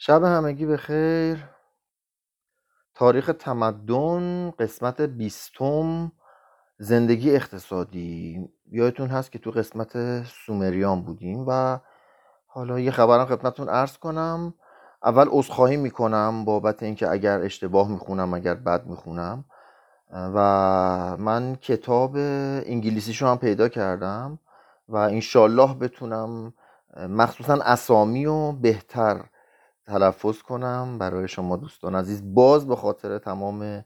شب همگی به خیر. تاریخ تمدن قسمت بیستم زندگی اقتصادی. یادتون هست که تو قسمت سومریان بودیم و حالا یه خبرم خدمتتون عرض کنم. اول عذرخواهی می‌کنم بابت اینکه اگر اشتباه می‌خونم اگر بد می‌خونم. و من کتاب انگلیسیشو هم پیدا کردم و انشالله بتونم مخصوصا اسامی و بهتر تلفظ کنم برای شما دوستان عزیز. باز به خاطر تمام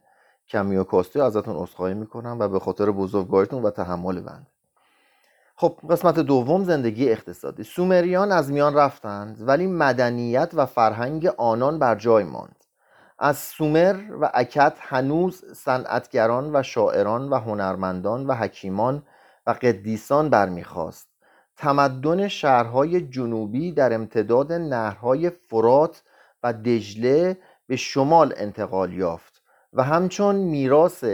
کمی و کاستی ازتون عذرخواهی می‌کنم و به خاطر بزرگواریتون و تحمل بند خب قسمت دوم زندگی اقتصادی. سومریان از میان رفتند ولی مدنیت و فرهنگ آنان بر جای ماند. از سومر و اکت هنوز صنعتگران و شاعران و هنرمندان و حکیمان و قدیسان برمیخواست تمدن شهرهای جنوبی در امتداد نهرهای فرات و دجله به شمال انتقال یافت و همچون میراث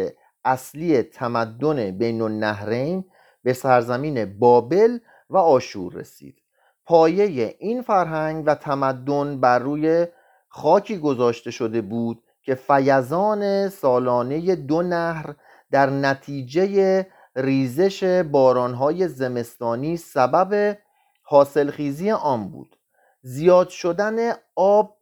اصلی تمدن بین النهرین به سرزمین بابل و آشور رسید. پایه این فرهنگ و تمدن بر روی خاکی گذاشته شده بود که فیضان سالانه دو نهر در نتیجه ریزش بارانهای زمستانی سبب حاصلخیزی آن بود. زیاد شدن آب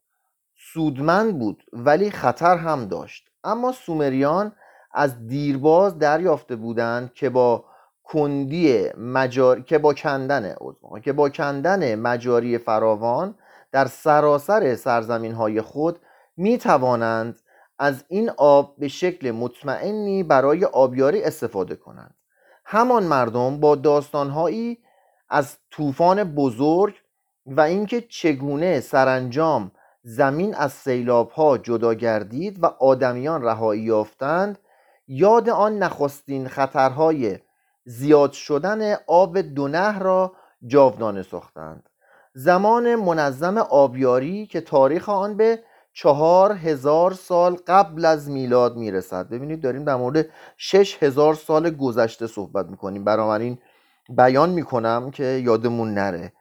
سودمند بود ولی خطر هم داشت. اما سومریان از دیرباز دریافته بودند که با کندی مجار... که با کندن که با کندن مجاری فراوان در سراسر سرزمین های خود می توانند از این آب به شکل مطمئنی برای آبیاری استفاده کنند. همان مردم با داستانهایی از طوفان بزرگ و اینکه چگونه سرانجام زمین از سیلاب ها جدا گردید و آدمیان رهایی یافتند یاد آن نخستین خطرهای زیاد شدن آب دو نهر را جاودانه ساختند. زمان منظم آبیاری که تاریخ آن به چهار هزار سال قبل از میلاد می‌رسد. ببینید داریم در مورد شش هزار سال گذشته صحبت می‌کنیم. بنابراین بیان می‌کنم که یادمون نره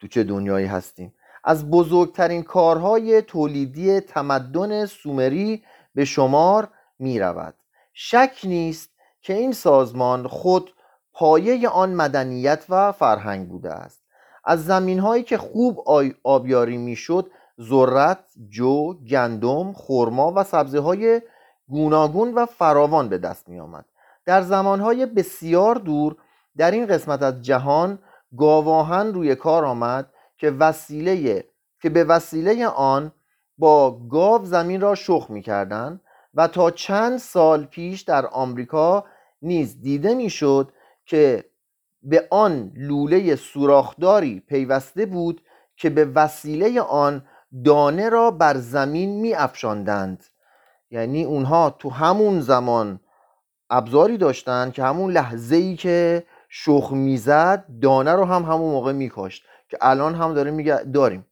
تو چه دنیایی هستیم. از بزرگترین کارهای تولیدی تمدن سومری به شمار می‌رود. شک نیست که این سازمان خود پایه آن مدنیت و فرهنگ بوده است. از زمین هایی که خوب آبیاری می‌شد ذرت، جو، گندم، خرما و سبزه های گوناگون و فراوان به دست می آمد. در زمانهای بسیار دور در این قسمت از جهان گاواهن روی کار آمد که وسیله که به وسیله آن با گاو زمین را شخ می کردن و تا چند سال پیش در آمریکا نیز دیده می‌شد که به آن لوله سوراخداری پیوسته بود که به وسیله آن دانه را بر زمین می افشاندند یعنی اونها تو همون زمان ابزاری داشتند که همون لحظه ای که شخ می‌زد دانه رو هم همون موقع میکاشت که الان هم داره میگه داریم.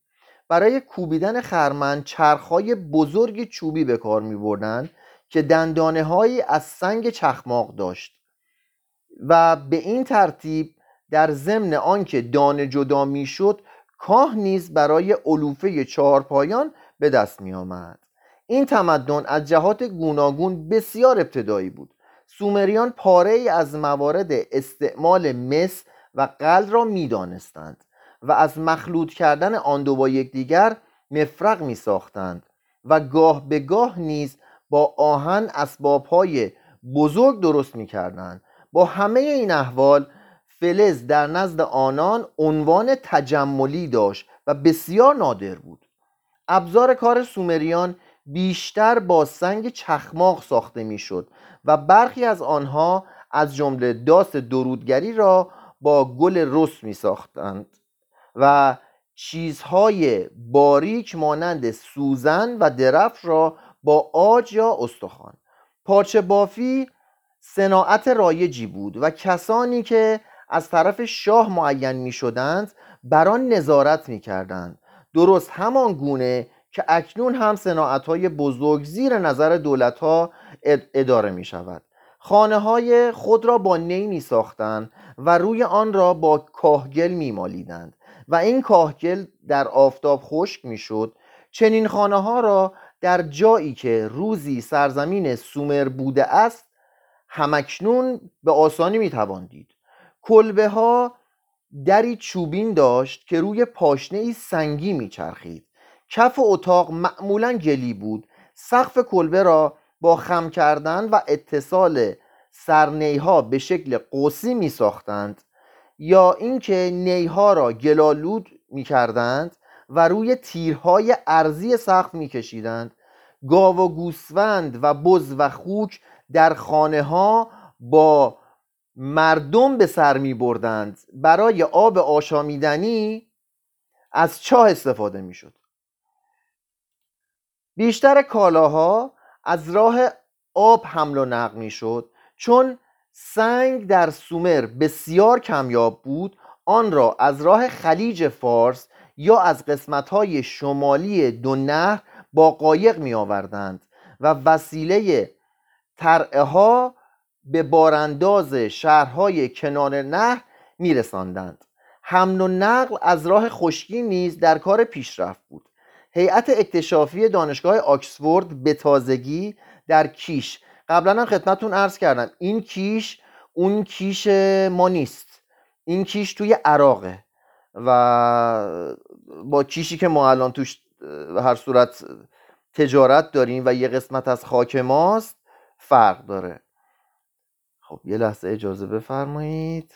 برای کوبیدن خرمن چرخهای بزرگ چوبی به کار می که دندانه هایی از سنگ چخماق داشت. و به این ترتیب در ضمن آنکه دانه جدا می‌شد کاه نیز برای علوفه چهارپایان به دست می آمد. این تمدن از جهات گوناگون بسیار ابتدایی بود سومریان پاره ای از موارد استعمال مس و قل را می دانستند و از مخلوط کردن آن دو با یکدیگر مفرق می ساختند و گاه به گاه نیز با آهن اسبابهای بزرگ درست می کردند با همه این احوال فلز در نزد آنان عنوان تجملی داشت و بسیار نادر بود. ابزار کار سومریان بیشتر با سنگ چخماق ساخته می‌شد و برخی از آنها از جمله داس درودگری را با گل رس می ساختند و چیزهای باریک مانند سوزن و درفش را با آج یا استخوان. پارچه بافی صناعت رایجی بود و کسانی که از طرف شاه معین می شدند بر آن نظارت می کردند درست همان گونه که اکنون هم صناعت های بزرگ زیر نظر دولت ها اداره می شود خانه های خود را با نی می ساختند و روی آن را با کاهگل می مالیدند و این کاهگل در آفتاب خشک می شد چنین خانه ها را در جایی که روزی سرزمین سومر بوده است همکنون به آسانی می‌توان دید. کلبه ها دری چوبین داشت که روی پاشنه ای سنگی میچرخید. کف اتاق معمولا گلی بود. سقف کلبه را با خم کردن و اتصال سرنیها به شکل قوسی می ساختند یا اینکه نیها را گلالود می کردند و روی تیرهای ارزی سقف می کشیدند گاو و گوسفند و بز و خوک در خانه ها با مردم به سر می بردند برای آب آشامیدنی از چاه استفاده می شد بیشتر کالاها از راه آب حمل و نقل می شد چون سنگ در سومر بسیار کمیاب بود آن را از راه خلیج فارس یا از قسمتهای شمالی دو نهر با قایق می آوردند و وسیله ترعه ها به بارانداز شهرهای کنار نهر می رساندند حمل و نقل از راه خشکی نیز در کار پیشرفت بود. هیئت اکتشافی دانشگاه آکسفورد به تازگی در کیش. قبلا هم خدمتتون عرض کردم این کیش اون کیش ما نیست. این کیش توی عراقه و با کیشی که ما الان توش هر صورت تجارت داریم و یه قسمت از خاک ماست فرق داره. خب یه لحظه اجازه بفرمایید.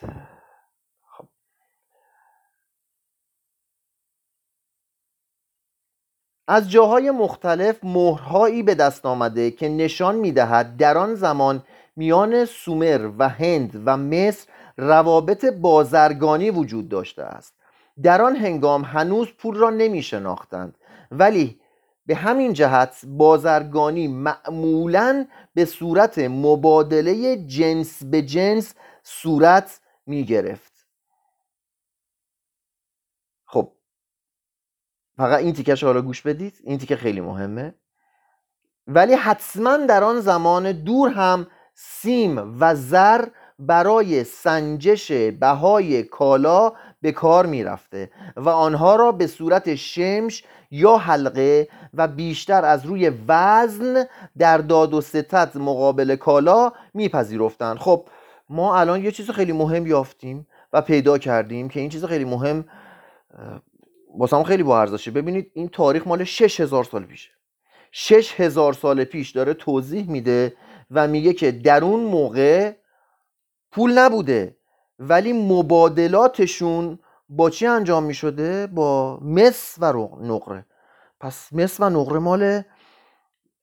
از جاهای مختلف مهرهایی به دست آمده که نشان می‌دهد در آن زمان میان سومر و هند و مصر روابط بازرگانی وجود داشته است. در آن هنگام هنوز پول را نمی شناختند ولی به همین جهت بازرگانی معمولا به صورت مبادله جنس به جنس صورت می گرفت خب فقط این تیکش حالا گوش بدید این تیکه خیلی مهمه. ولی حتما در آن زمان دور هم سیم و زر برای سنجش بهای کالا به کار می‌رفته و آنها را به صورت شمش یا حلقه و بیشتر از روی وزن در داد و ستت مقابل کالا میپذیرفتند. خب ما الان یه چیز خیلی مهم یافتیم و پیدا کردیم که این چیز خیلی مهم واسه خیلی با ارزشه. ببینید این تاریخ مال 6000 سال پیشه. 6000 سال پیش داره توضیح میده و میگه که در اون موقع پول نبوده. ولی مبادلاتشون با چی انجام می‌شده؟ با مس و نقره. پس مس و نقره مال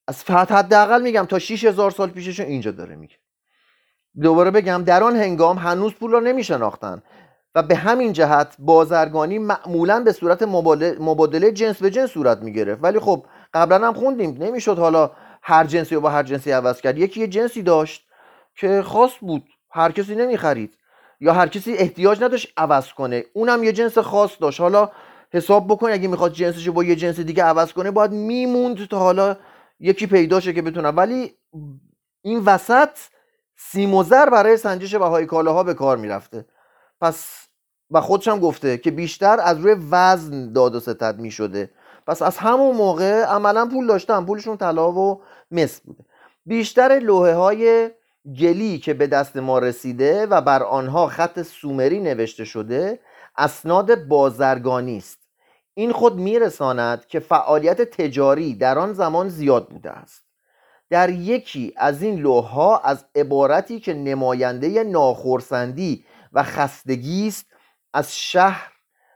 از حداقل میگم تا 6000 سال پیششون اینجا داره میگه. دوباره بگم در آن هنگام هنوز پول را نمیشناختن و به همین جهت بازرگانی معمولا به صورت مبادله جنس به جنس صورت می‌گرفت. ولی خب قبلا هم خوندیم. نمی‌شد حالا هر جنسی رو با هر جنسی عوض کرد. یکی یه جنسی داشت که خاص بود. هر کسی نمی‌خرید. یا هر کسی احتیاج نداشت عوض کنه. اونم یه جنس خاص داشت. حالا حساب بکن اگه می‌خواد جنسش با یه جنس دیگه عوض کنه باید میموند تا حالا یکی پیداشه که بتونه. ولی این وسط سیم و زر برای سنجش بهای کالاها به کار می‌رفته. پس و خودش هم گفته که بیشتر از روی وزن داد و ستد می شده پس از همون موقع عملا پول داشتن. پولشون طلا و مس بوده. بیشتر لوحه های گلی که به دست ما رسیده و بر آنها خط سومری نوشته شده اسناد بازرگانی است. این خود میرساند که فعالیت تجاری در آن زمان زیاد بوده است. در یکی از این لوحها از عبارتی که نماینده ناخرسندی و خستگی است از شهر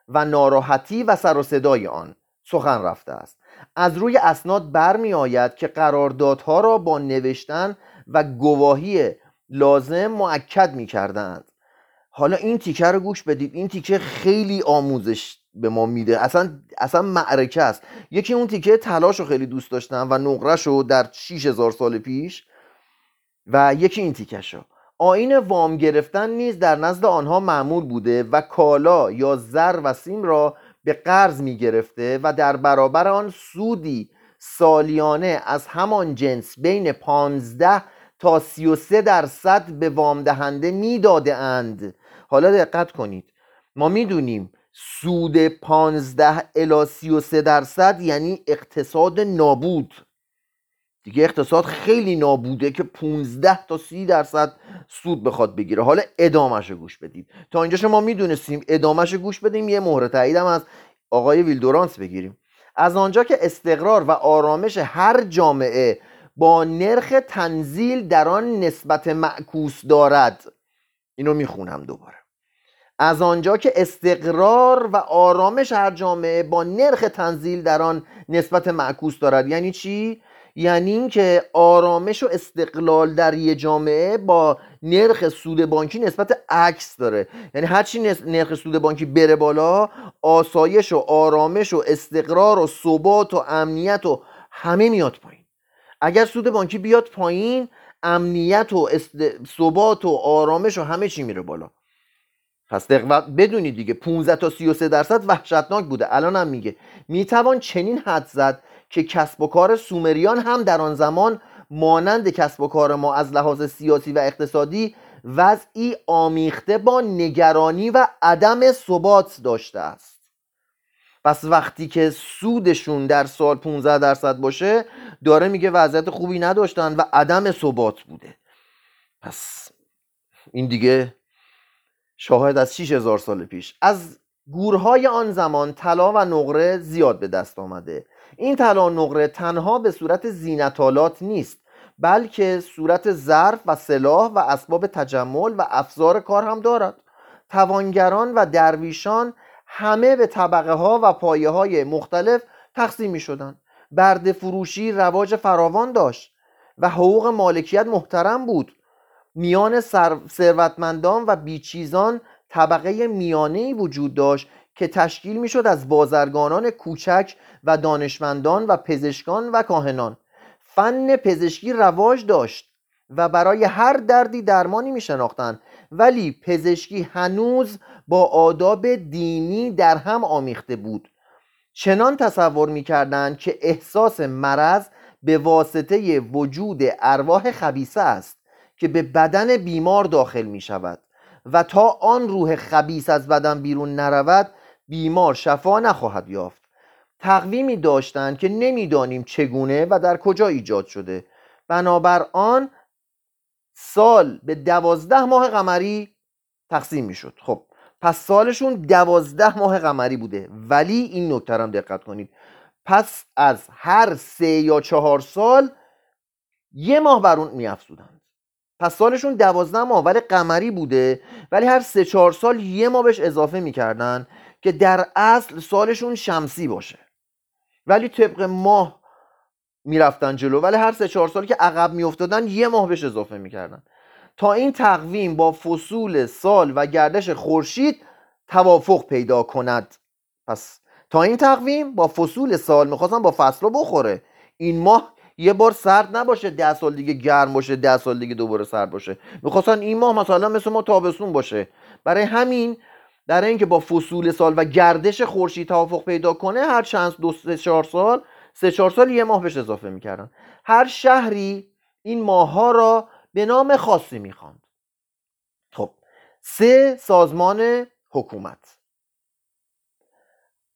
و ناراحتی و سر و صدای آن سخن رفته است. از روی اسناد برمی آید که قراردادها را با نوشتن و گواهی لازم معکد می کردند حالا این تیکه رو گوش بدید. این تیکه خیلی آموزش به ما میده. اصلا اصلا معرکه است. یکی اون تیکه تلاش رو خیلی دوست داشتم و نقرش رو در 6000 سال پیش و یکی این تیکه شو آین وام گرفتن نیز در نزد آنها معمول بوده و کالا یا زر و سیم را به قرض می گرفته و در برابر آن سودی سالیانه از همان جنس بین 15 تا 33 درصد به وام دهنده می داده اند. حالا دقت کنید. ما می‌دونیم سود 15 الی 33 درصد یعنی اقتصاد نابود. دیگه اقتصاد خیلی نابوده که 15 تا 30 درصد سود بخواد بگیره. حالا ادامهش گوش بدید. تا اینجا شما می‌دونستیم ادامهش گوش بدیم یه مهر تاییدم از آقای ویلدورانس بگیریم. از آنجا که استقرار و آرامش هر جامعه با نرخ تنزیل در آن نسبت معکوس دارد. اینو می‌خونم دوباره. از آنجا که استقرار و آرامش هر جامعه با نرخ تنزیل در آن نسبت معکوس دارد. یعنی چی؟ یعنی اینکه آرامش و استقلال در یه جامعه با نرخ سود بانکی نسبت عکس داره. یعنی هرچی نرخ سود بانکی بره بالا آسایش و آرامش و استقرار و ثبات و امنیت و همه میاد پایین. اگر سود بانکی بیاد پایین امنیت و ثبات و آرامش و همه چی میره بالا. پس بدونید دیگه 15 تا 33 درصد وحشتناک بوده. الان هم میگه. می‌توان چنین حد زد که کسب و کار سومریان هم در آن زمان مانند کسب و کار ما از لحاظ سیاسی و اقتصادی وضعی آمیخته با نگرانی و عدم ثبات داشته است. پس وقتی که سودشون در سال 15 درصد باشه داره میگه وضعیت خوبی نداشتن و عدم ثبات بوده. پس این دیگه شاهد از 6000 سال پیش. از گورهای آن زمان طلا و نقره زیاد به دست آمده. این طلا و نقره تنها به صورت زینتالات نیست بلکه صورت ظرف و سلاح و اسباب تجمل و افزار کار هم دارد. توانگران و درویشان همه به طبقه ها و پایه های مختلف تقسیم می شدن برد فروشی رواج فراوان داشت و حقوق مالکیت محترم بود. میان ثروتمندان و بیچیزان طبقه میانه وجود داشت که تشکیل می‌شد از بازرگانان کوچک و دانشمندان و پزشکان و کاهنان. فن پزشکی رواج داشت و برای هر دردی درمانی می شناختن ولی پزشکی هنوز با آداب دینی در هم آمیخته بود. چنان تصور می که احساس مرض به واسطه وجود ارواح خبیسه است که به بدن بیمار داخل می شود و تا آن روح خبیس از بدن بیرون نرود بیمار شفا نخواهد یافت. تقویمی داشتند که نمی‌دانیم چگونه و در کجا ایجاد شده. بنابر آن سال به دوازده ماه قمری تقسیم می‌شد. خب پس سالشون دوازده ماه قمری بوده. ولی این نکته هم دقت کنید. پس از هر سه یا چهار سال یه ماه بر اون میافزودن پس سالشون دوازده ماه ولی قمری بوده. ولی هر سه چهار سال یه ماه بهش اضافه می‌کردن که در اصل سالشون شمسی باشه. ولی طبق ماه می‌رفتن جلو. ولی هر سه چهار سال که عقب میافتادن یه ماه بهش اضافه می‌کردن. تا این تقویم با فصول سال و گردش خورشید توافق پیدا کند. پس تا این تقویم با فصول سال می‌خواستن با فصل رو بخوره. این ماه یه بار سرد نباشه ده سال دیگه گرم باشه ده سال دیگه دوباره سرد باشه. می‌خواستن این ماه مثلا مثل ما تابستون باشه. برای همین در اینکه با فصول سال و گردش خورشید توافق پیدا کنه هر چند دو سه چهار سال سه چهار سال یه ماه بهش اضافه می‌کردن. هر شهری این ماه ها را به نام خاصی می‌خواند. خب سه سازمان حکومت.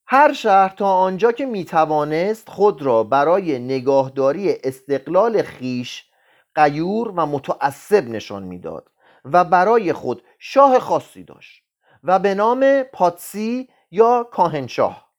هر شهر تا آنجا که می‌توانست خود را برای نگاهداری استقلال خیش قیور و متعصب نشان می‌داد و برای خود شاه خاصی داشت و به نام پاتسی یا کاهنشاه.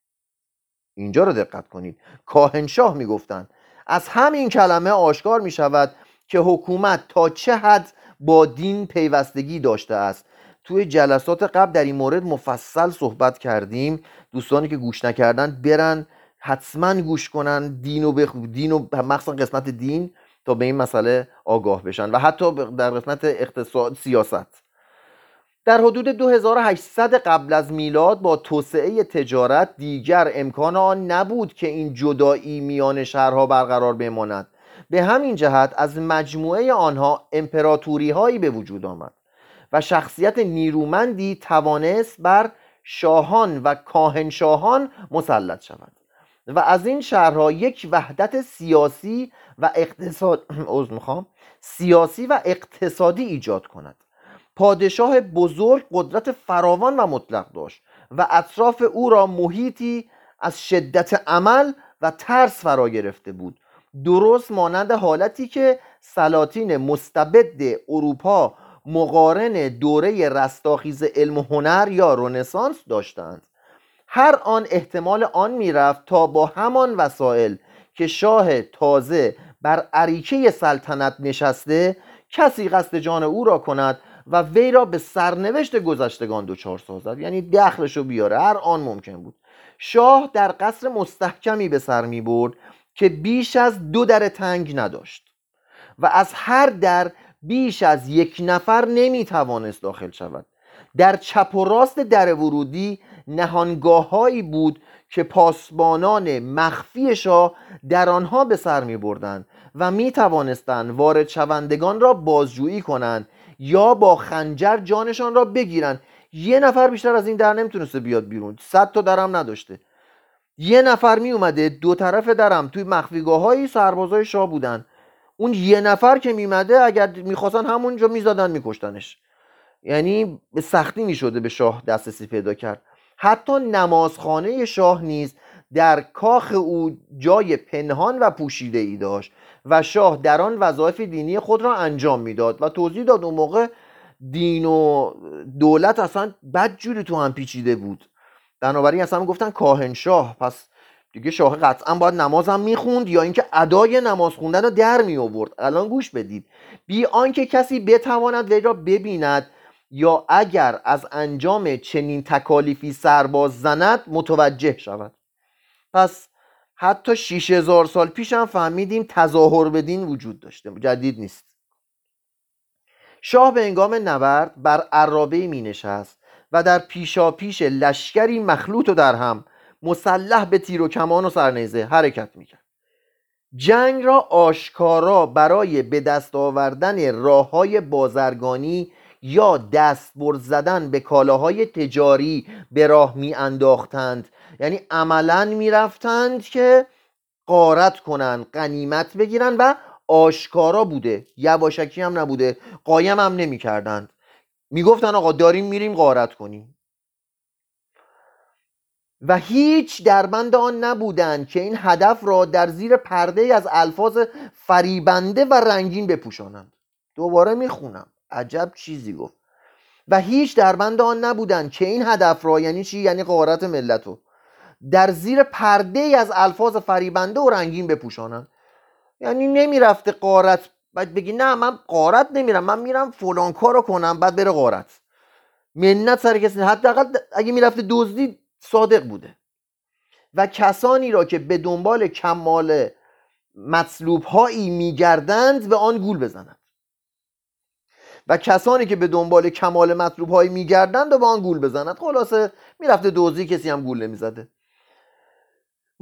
اینجا رو دقت کنید. کاهنشاه می‌گفتند از همین کلمه آشکار می شود که حکومت تا چه حد با دین پیوستگی داشته است. توی جلسات قبل در این مورد مفصل صحبت کردیم. دوستانی که گوش نکردن برن حتما گوش کنن دین و, بخ... دین و مخصوصا قسمت دین تا به این مسئله آگاه بشن و حتی در قسمت اقتصاد سیاست. در حدود 2800 قبل از میلاد با توسعه تجارت دیگر امکان آن نبود که این جدایی میان شهرها برقرار بماند. به همین جهت از مجموعه آنها امپراتوری هایی به وجود آمد و شخصیت نیرومندی توانست بر شاهان و کاهنشاهان مسلط شود و از این شهرها یک وحدت سیاسی و اقتصاد سیاسی و اقتصادی ایجاد کند. پادشاه بزرگ قدرت فراوان و مطلق داشت و اطراف او را محیطی از شدت عمل و ترس فرا گرفته بود. درست مانند حالتی که سلاطین مستبد اروپا مقارن دوره رستاخیز علم و هنر یا رونسانس داشتند. هر آن احتمال آن می‌رفت تا با همان وسایل که شاه تازه بر عریکه سلطنت نشسته کسی قصد جان او را کند و وی را به سرنوشت گذشتگان دچار سازد. یعنی دخلش بیاره. هر آن ممکن بود. شاه در قصر مستحکمی به سر می برد که بیش از دو در تنگ نداشت و از هر در بیش از یک نفر نمی توانست داخل شود. در چپ و راست در ورودی نهانگاههایی بود که پاسبانان مخفی شاه در آنها به سر می بردن و می توانستند وارد شوندگان را بازجویی کنند یا با خنجر جانشان را بگیرند یه نفر بیشتر از این در نمی‌تونسته بیاد بیرون. صد تا درم نداشته. یه نفر می اومده دو طرف درم. توی مخفیگاه های سربازای شاه بودن. اون یه نفر که میمده اگر می‌خواستن همونجا می‌زدن میکشتنش. یعنی به سختی می‌شده به شاه دسترسی پیدا کرد. حتی نمازخانه شاه نیز در کاخ او جای پنهان و پوشیده ای داشت. و شاه در آن وظایف دینی خود را انجام می‌داد و توضیح داد اون موقع دین و دولت اصلا بد جوری تو هم پیچیده بود. بنابراین اصلا گفتن کاهنشاه پس دیگه شاه قطعا باید نمازم می‌خوند یا اینکه ادای نماز خوندن رو در می آورد الان گوش بدید. بی آنکه کسی بتواند وی را ببیند یا اگر از انجام چنین تکالیفی سرباز زند متوجه شود. پس حتی 6000 سال پیش هم فهمیدیم تظاهر به دین وجود داشته. جدید نیست. شاه به انگام نبرد بر عرابه می نشست و در پیشا پیش لشکری مخلوط و در هم مسلح به تیر و کمان و سرنیزه حرکت می‌کرد جنگ را آشکارا برای به دست آوردن راه های بازرگانی یا دست زدن به کالاهای تجاری به راه می انداختند یعنی عملا می‌رفتند که قارت کنن قنیمت بگیرن و آشکارا بوده. یواشکی هم نبوده قایم هم نمی‌کردند. می‌گفتن آقا داریم میریم غارت کنیم. و هیچ دربند آن نبودند که این هدف را در زیر پرده از الفاظ فریبنده و رنگین بپوشانند. دوباره می‌خونم. عجب چیزی گفت. و هیچ دربند آن نبودند که این هدف را یعنی چی؟ یعنی قارت ملتو در زیر پرده از الفاظ فریبنده و رنگین بپوشانند یعنی نمی‌رفته قارت بعد بگی نه من قارت نمیرم. من میرم فلان کارو کنم بعد بره قارت منت سر کسی. حداقل اگه می‌رفته دزدی صادق بوده. و کسانی را که به دنبال کمال مطلوب هایی میگردند به آن گول بزنند. و کسانی که به دنبال کمال مطلوب هایی میگردند و به آن گول بزنند. خلاصه می‌رفته دوزی کسی هم گول نمی‌زده.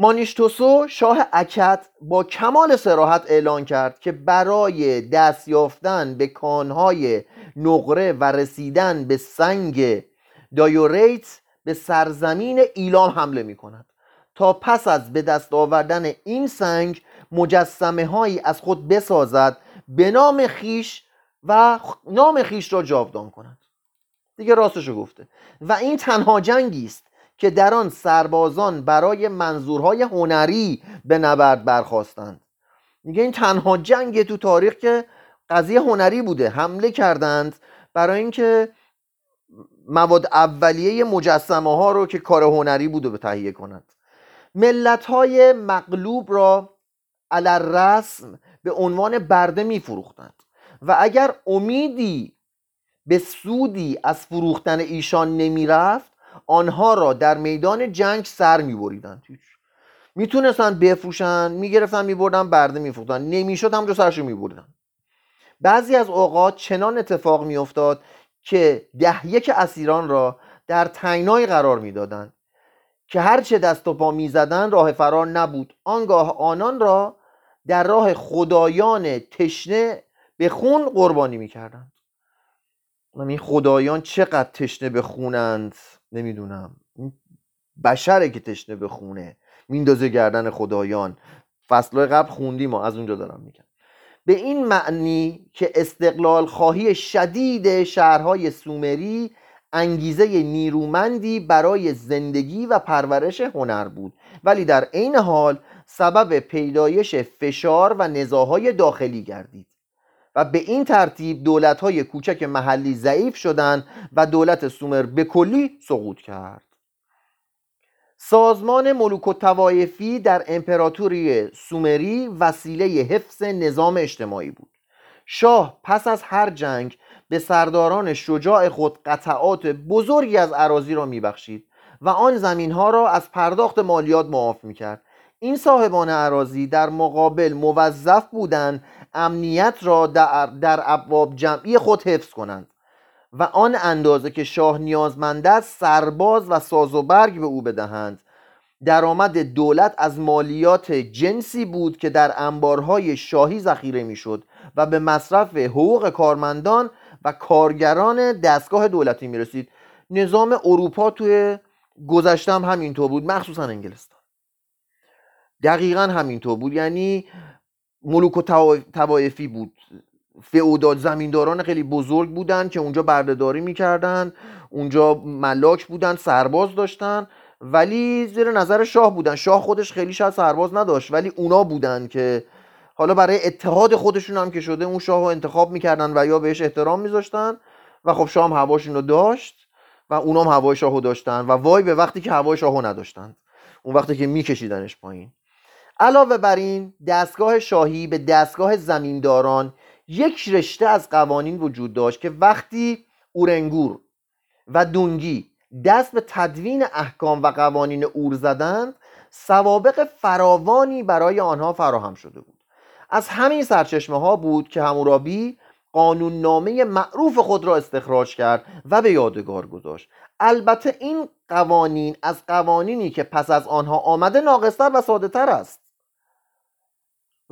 مانیشتوسو شاه اکت با کمال سراحت اعلان کرد که برای دست یافتن به کانهای نقره و رسیدن به سنگ دایوریت به سرزمین ایلام حمله می کند تا پس از به دست آوردن این سنگ مجسمه هایی از خود بسازد به نام خیش و نام خیش را جاودان کند. دیگه راستشو گفته. و این تنها جنگی است که در آن سربازان برای منظورهای هنری به نبرد برخواستند میگه این تنها جنگ تو تاریخ که قضیه هنری بوده. حمله کردند برای اینکه مواد اولیه مجسمه ها رو که کار هنری بوده به تهیه کنند. ملت های مغلوب را علر رسم به عنوان برده میفروختند و اگر امیدی به سودی از فروختن ایشان نمی‌رفت آنها را در میدان جنگ سر میبریدند می‌تونستن بفروشن می‌گرفتن میبردن برده میفروختن. نمی‌شد همجا سرشو میبردن. بعضی از اوقات چنان اتفاق میافتاد که ده یک اسیران را در تنگنای قرار می‌دادند که هرچه دست و پا می‌زدند راه فرار نبود. آنگاه آنان را در راه خدایان تشنه به خون قربانی می‌کردند. این خدایان چقدر تشنه به خونند؟ نمی‌دونم. بشره که تشنه به خونه میندازه گردن خدایان. فصلهای قبل خوندیم ما از اونجا دارم میگم. به این معنی که استقلال خواهی شدید شهرهای سومری انگیزه نیرومندی برای زندگی و پرورش هنر بود. ولی در عین حال سبب پیدایش فشار و نزاهای داخلی گردید. و به این ترتیب دولت‌های کوچک محلی ضعیف شدند و دولت سومر به کلی سقوط کرد. سازمان ملوک و توایفی در امپراتوری سومری وسیله حفظ نظام اجتماعی بود. شاه پس از هر جنگ به سرداران شجاع خود قطعات بزرگی از عراضی را میبخشید و آن زمین ها را از پرداخت مالیات معاف می‌کرد. این صاحبان عراضی در مقابل موظف بودند امنیت را در, در ابواب جمعی خود حفظ کنند و آن اندازه که شاه نیازمند است سرباز و ساز و برگ به او بدهند. درآمد دولت از مالیات جنسی بود که در انبارهای شاهی ذخیره می‌شد و به مصرف حقوق کارمندان و کارگران دستگاه دولتی می رسید نظام اروپا توی گذشته هم همینطور بود مخصوصا انگلستان. دقیقا همینطور بود. یعنی ملوک و توایفی بود. فعوداد زمینداران خیلی بزرگ بودن که اونجا بردهداری می‌کردن اونجا ملاک بودن سرباز داشتن ولی زیر نظر شاه بودن. شاه خودش خیلی شاید سرباز نداشت ولی اونا بودن که حالا برای اتحاد خودشون هم که شده اون شاه رو انتخاب می‌کردن و یا بهش احترام میذاشتن و خب شاه هم هواشون رو داشت و اونام هوای شاهو داشتن و وای به وقتی که هوای شاهو نداشتن اون وقتی که میکشیدنش پایین. علاوه بر این دستگاه شاهی به دستگاه زمینداران یک رشته از قوانین وجود داشت که وقتی اورنگور و دونگی دست به تدوین احکام و قوانین اور زدند سوابق فراوانی برای آنها فراهم شده بود. از همین سرچشمه ها بود که همورابی قانون نامه معروف خود را استخراج کرد و به یادگار گذاشت. البته این قوانین از قوانینی که پس از آنها آمده ناقصتر و ساده تر است.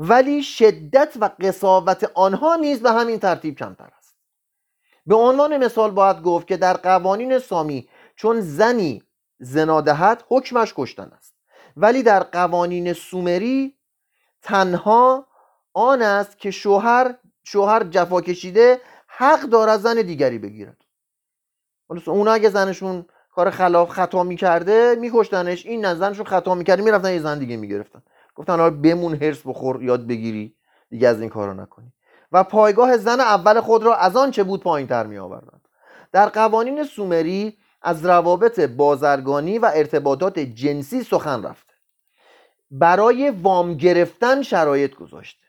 ولی شدت و قصاوت آنها نیز به همین ترتیب کمتر است. به عنوان مثال باید گفت که در قوانین سامی چون زنی زنادهت حکمش کشتن است. ولی در قوانین سومری تنها آن است که شوهر شوهر جفا کشیده حق دارد زن دیگری بگیرد. اونا اگه زنشون کار خلاف خطا می‌کرده میکشتنش این نزنشون خطا می‌کرده می‌رفتن یه زن دیگه می‌گرفتن. گفتن حالا بمون هرس بخور یاد بگیری دیگه از این کارو نکنی. و پایگاه زن اول خود را از آن چه بود پایین تر می آوردند در قوانین سومری از روابط بازرگانی و ارتباطات جنسی سخن رفته. برای وام گرفتن شرایط گذاشته.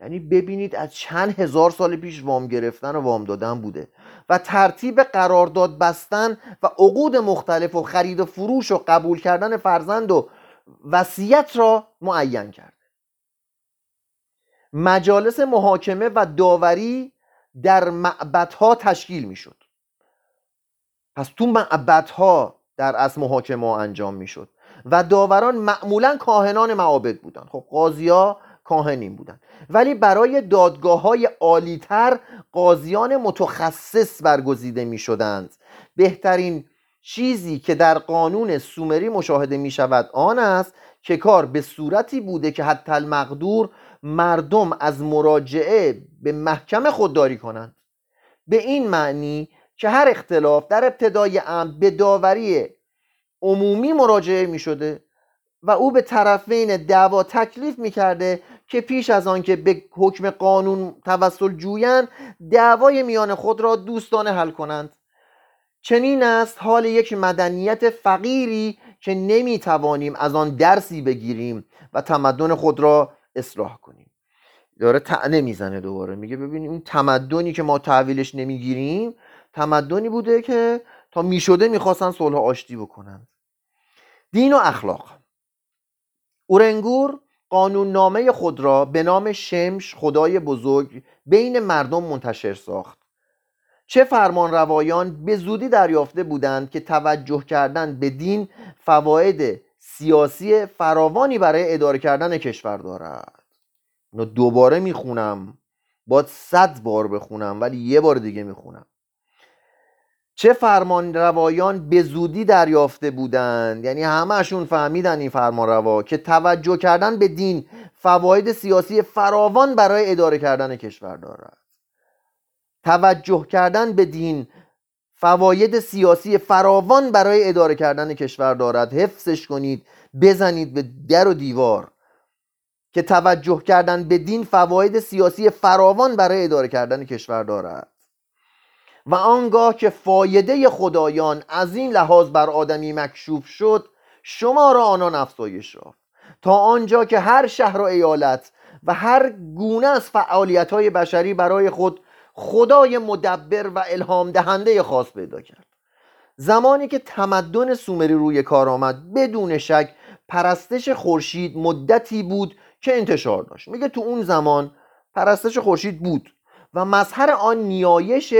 یعنی ببینید از چند هزار سال پیش وام گرفتن و وام دادن بوده. و ترتیب قرارداد بستن و عقود مختلف و خرید و فروش و قبول کردن فرزند و وصیت را معین کرده مجالس محاکمه و داوری در معبدها تشکیل می‌شد. پس تو معبدها در اصل محاکمه انجام می‌شد و داوران معمولا کاهنان معابد بودند. خب قاضیا کاهنین بودند. ولی برای دادگاه های عالیتر قاضیان متخصص برگزیده می شدند بهترین چیزی که در قانون سومری مشاهده می شود آن است که کار به صورتی بوده که حتی المقدور مردم از مراجعه به محکمه خودداری کنند. به این معنی که هر اختلاف در ابتدای امر به داوری عمومی مراجعه می شده و او به طرفین دعوا تکلیف می کرده که پیش از آن که به حکم قانون توسل جویند دعوای میان خود را دوستانه حل کنند. چنین است حال یک مدنیت فقیری که نمی توانیم از آن درسی بگیریم و تمدن خود را اصلاح کنیم. داره تعنه می‌زنه دوباره. میگه ببینیم اون تمدنی که ما تحویلش نمی‌گیریم تمدنی بوده که تا می‌شده می‌خواستن صلح آشتی بکنن. دین و اخلاق. اورنگور قانون نامه خود را به نام شمش خدای بزرگ بین مردم منتشر ساخت. چه فرمان روایان به زودی دریافته بودند که توجه کردن به دین فواید سیاسی فراوانی برای اداره کردن کشور دارد. اینو دوباره می‌خونم. باید صد بار بخونم ولی یه بار دیگه می‌خونم. چه فرمان روایان به زودی دریافته بودند؟ یعنی همهشون فهمیدن این فرمان روا که توجه کردن به دین فواید سیاسی فراوان برای اداره کردن کشور دارد. توجه کردن به دین فواید سیاسی فراوان برای اداره کردن کشور دارد. حفظش کنید بزنید به در و دیوار. که توجه کردن به دین فواید سیاسی فراوان برای اداره کردن کشور دارد. و آنگاه که فایده خدایان از این لحاظ بر آدمی مکشوف شد شما را آنان افزایش یافت. تا آنجا که هر شهر و ایالت و هر گونه از فعالیت های بشری برای خود خدای مدبر و الهام دهنده خاص پیدا کرد. زمانی که تمدن سومری روی کار آمد بدون شک پرستش خورشید مدتی بود که انتشار داشت. میگه تو اون زمان پرستش خورشید بود و مظهر آن نیایش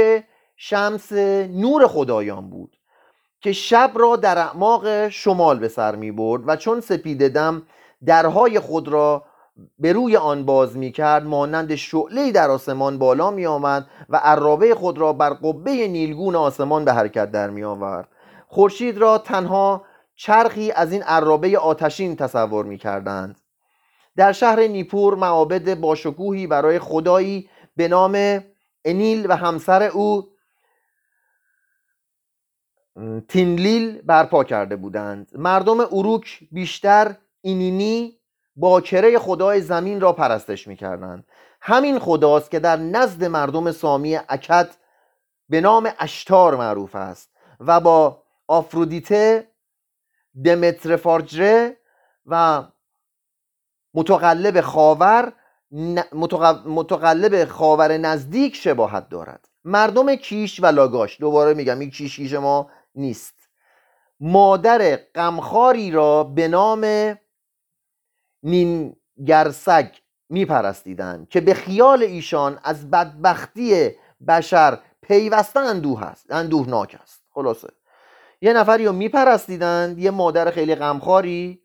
شمس نور خدایان بود که شب را در اعماق شمال به سر می برد و چون سپید دم درهای خود را به روی آن باز می کرد مانند شعله در آسمان بالا می آمد و عرابه خود را بر قبه نیلگون آسمان به حرکت در می آورد خورشید را تنها چرخی از این عرابه آتشین تصور می کردند در شهر نیپور معابد باشکوهی برای خدایی به نام انیل و همسر او تینلیل برپا کرده بودند. مردم اروک بیشتر اینینی باکره خدای زمین را پرستش می‌کردند. همین خداست که در نزد مردم سامی اکد به نام اشتار معروف است و با آفرودیته دمترفارجره و متقلب خاور متقلب خاور نزدیک شباهت دارد. مردم کیش و لاگاش دوباره میگم این کیش کیش ما نیست. مادر غمخواری را به نام نینگرسگ میپرستیدند که به خیال ایشان از بدبختی بشر پیوسته اندوه است اندوهناک است. خلاصه. یه نفری رو میپرستیدند یه مادر خیلی غمخواری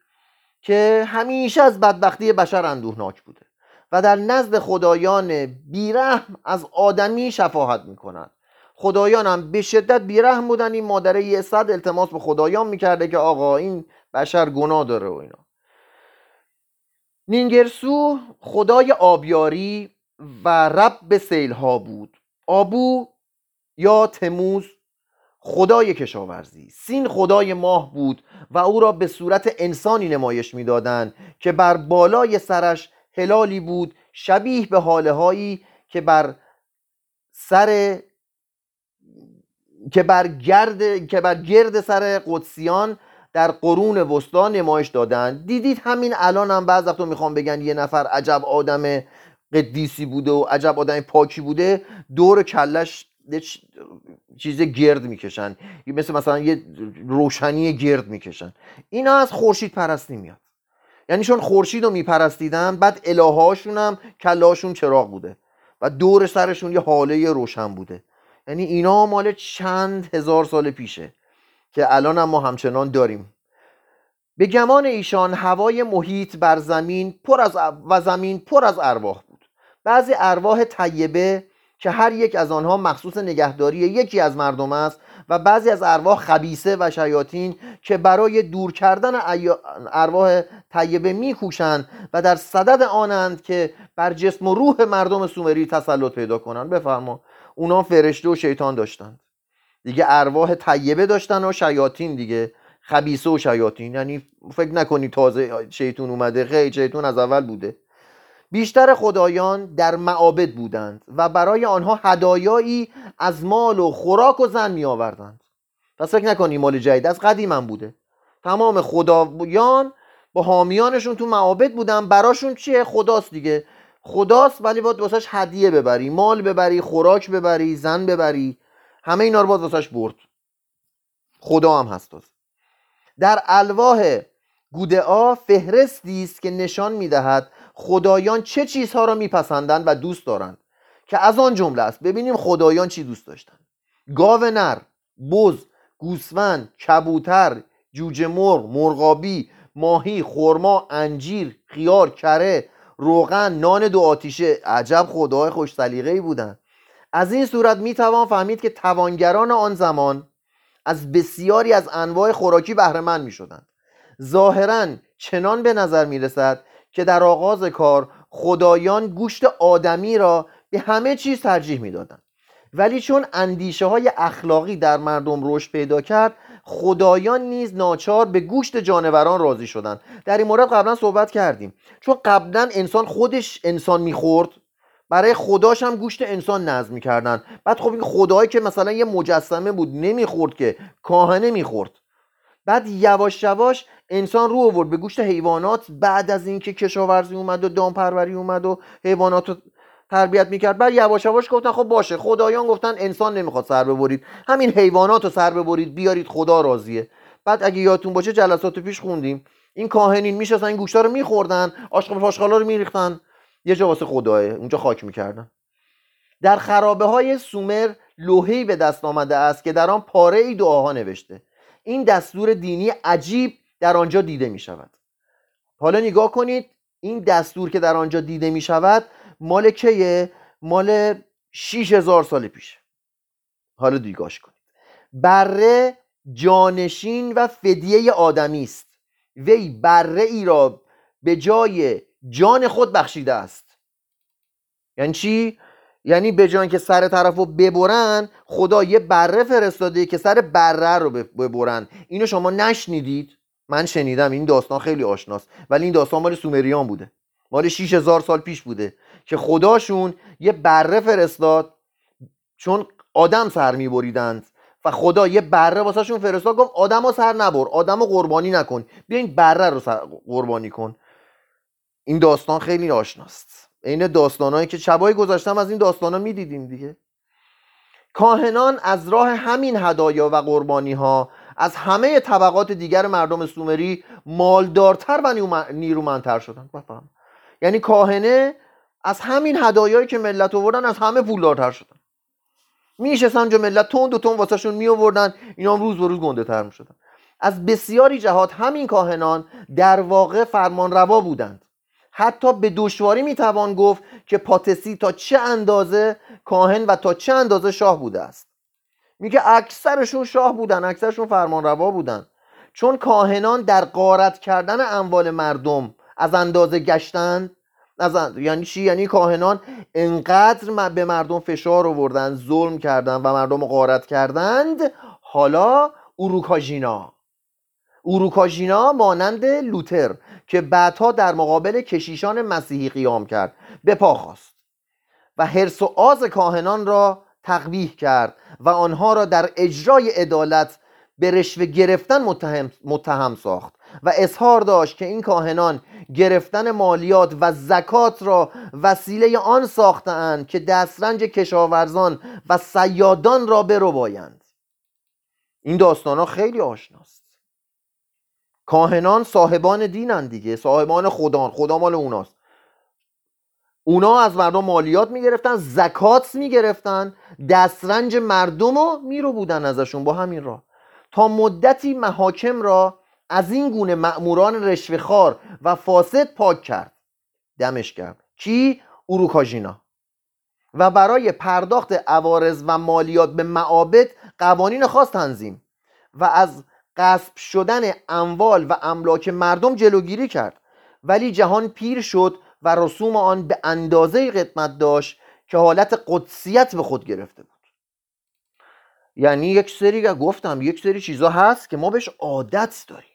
که همیشه از بدبختی بشر اندوهناک بوده و در نزد خدایان بیرحم از آدمی شفاعت می‌کنند خدایان هم به شدت بیرحم بودن این مادره یه صد التماس به خدایان می‌کرده که آقا این بشر گناه داره و اینا. نینگرسو خدای آبیاری و رب به سیل ها بود. آبو یا تموز خدای کشاورزی. سین خدای ماه بود و او را به صورت انسانی نمایش می‌دادند که بر بالای سرش هلالی بود شبیه به حاله هایی که بر سر که بر گرد که بر گرد سر قدسیان در قرون وسطا نمایش دادن. دیدید همین الان هم بعض وقتا می‌خوام بگن یه نفر عجب آدم قدیسی بوده و عجب آدم پاکی بوده دور کلش چیز گرد می‌کشن. مثل مثلا یه روشنی گرد می‌کشن. اینا از خورشید پرستی میاد. یعنی چون خورشید رو میپرستیدن بعد الههاشون هم کلاشون چراغ بوده و دور سرشون یه حاله روشن بوده. یعنی اینا مال چند هزار سال پیشه. که الان هم ما همچنان داریم. به گمان ایشان هوای محیط بر زمین پر از و زمین پر از ارواح بود. بعضی ارواح طیبه که هر یک از آنها مخصوص نگهداری یکی از مردم است و بعضی از ارواح خبیسه و شیاطین که برای دور کردن ارواح طیبه میکوشند و در صدد آنند که بر جسم و روح مردم سومری تسلط پیدا کنند. بفرما اونا فرشته و شیطان داشتند. دیگه ارواح طیبه داشتن و شیاطین دیگه. خبیسه و شیاطین. یعنی فکر نکنی تازه شیطون اومده. خیلی شیطون از اول بوده. بیشتر خدایان در معابد بودند و برای آنها هدایایی از مال و خوراک و زن می آوردند پس فکر نکنی مال جدید. از قدیم هم بوده. تمام خدایان با حامیانشون تو معابد بودن. براشون چیه؟ خداست دیگه. خداست ولی باید واسش هدیه ببری. مال ببری خوراک ببری زن ببری. همه اینا رو باید واسش برد. خدا هم هست در الواح گودعا فهرستی است که نشان می‌دهد خدایان چه چیزها را میپسندند و دوست دارند. که از آن جمله است. ببینیم خدایان چی دوست داشتند گاو نر بز گوسفند کبوتر جوجه مرغ مرغابی ماهی خرما انجیر خیار کره روغن نان دو آتیشه. عجب خدای خوش سلیقه ای بودند از این صورت می توان فهمید که توانگران آن زمان از بسیاری از انواع خوراکی بهره مند می شدند ظاهرا چنان به نظر می رسد که در آغاز کار خدایان گوشت آدمی را به همه چیز ترجیح می‌دادند. ولی چون اندیشه های اخلاقی در مردم رشد پیدا کرد خدایان نیز ناچار به گوشت جانوران راضی شدند. در این مورد قبلا صحبت کردیم. چون قبلا انسان خودش انسان می‌خورد برای خداش هم گوشت انسان نظم می‌کردن. بعد خب این خدایی که مثلا یه مجسمه بود نمی‌خورد که کاهنه می‌خورد. بعد یواش یواش انسان رو آورد به گوشت حیوانات. بعد از اینکه کشاورزی اومد و دامپروری اومد و حیوانات رو تربیت می‌کرد بعد یواش یواش گفتن خب باشه. خدایان گفتن انسان نمی‌خواد سر ببرید. همین حیوانات رو سر ببرید. بیارید خدا راضیه. بعد اگه یادتون باشه جلسات پیش خوندیم. این کاهنین میشستن این گوشتا رو میخوردن. آشغال پاشغالا رو میریختن. یه جا واسه خداه اونجا خاک می‌کردن. در خرابه های سومر لوحی به دست آمده است که در آن پاره ای دعاها نوشته. این دستور دینی عجیب در آنجا دیده می شود حالا نگاه کنید این دستور که در آنجا دیده می شود مال کیه؟ مال 6000 سال پیش حالا دیگاش کنید. بره جانشین و فدیه آدمی است. وی بره ای را به جای جان خود بخشیده است. یعنی چی؟ یعنی به جای که سر طرف رو ببرن خدا یه بره فرستاده که سر بره رو ببرن. اینو شما نشنیدید؟ من شنیدم این داستان خیلی آشناست. ولی این داستان مال سومریان بوده. مال 6000 سال پیش بوده که خداشون یه بره فرستاد. چون آدم سر میبریدند و خدا یه بره واسهشون فرستاد گفت آدم ها سر نبر آدم رو قربانی نکن. بیا این بره رو قربانی کن. این داستان خیلی آشناست. این داستانهایی که شبای گذاشتم از این داستان ها می‌دیدیم دیگه. کاهنان از راه همین هدایا و قربانی ها از همه طبقات دیگر مردم سومری مالدارتر و نیرومندتر شدن. بفهم. یعنی کاهنه از همین هدایایی که ملت آوردن از همه پولدارتر شدن. میشستن اونجا ملت تون دو تون واسهشون می آوردن اینا روز به گنده تر می‌شدن. از بسیاری جهات همین کاهنان در واقع فرمان روا بودند. حتی به دشواری می‌توان گفت که پاتسی تا چه اندازه کاهن و تا چه اندازه شاه بوده است. میگه اکثرشون شاه بودن اکثرشون فرمان روا بودن. چون کاهنان در قارت کردن اموال مردم از اندازه گشتند از یعنی چی؟ یعنی کاهنان انقدر به مردم فشار آوردن ظلم کردن و مردم قارت کردند حالا اوروکاژینا. اوروکاژینا مانند لوتر. که بعدها در مقابل کشیشان مسیحی قیام کرد. به پا خواست و حرس و آز کاهنان را تقبیح کرد و آنها را در اجرای عدالت به رشوه گرفتن متهم, متهم ساخت و اظهار داشت که این کاهنان گرفتن مالیات و زکات را وسیله آن ساختند که دسترنج کشاورزان و سیادان را بربایند. این داستان ها خیلی آشناست. کاهنان صاحبان دینن دیگه صاحبان خدان خدا مال اوناست. اونا از مردم مالیات می‌گرفتن زکات می‌گرفتن دسترنج مردم رو میرو بودن ازشون با همین راه. تا مدتی محاکم را از این گونه مأموران رشوهخوار و فاسد پاک کرد. دمش کرد کی؟ اوروکاژینا. و برای پرداخت عوارض و مالیات به معابد قوانین خاص تنظیم. و از غصب شدن اموال و املاک مردم جلوگیری کرد. ولی جهان پیر شد و رسوم آن به اندازه قدمت داشت که حالت قدسیت به خود گرفته بود. یعنی یک سری گفتم یک سری چیزا هست که ما بهش عادت داریم.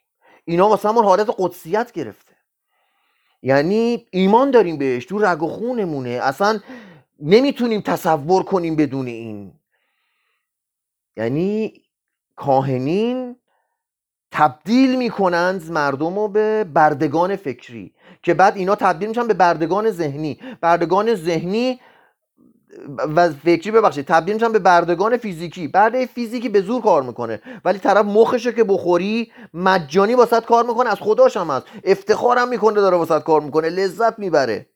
اینا واسه همون حالت قدسیت گرفته. یعنی ایمان داریم بهش تو رگ و خونمونه. اصلا نمی‌تونیم تصور کنیم بدون این. یعنی کاهنین تبدیل می‌کنند مردم رو به بردگان فکری که بعد اینا تبدیل میشن به بردگان ذهنی. بردگان ذهنی و فکری ببخشید تبدیل میشن به بردگان فیزیکی. برده فیزیکی به زور کار می‌کنه ولی طرف مخشه که بخوری مجانی واسط کار می‌کنه از خداش هم هست. افتخارم می‌کنه داره واسط کار می‌کنه لذت می‌بره.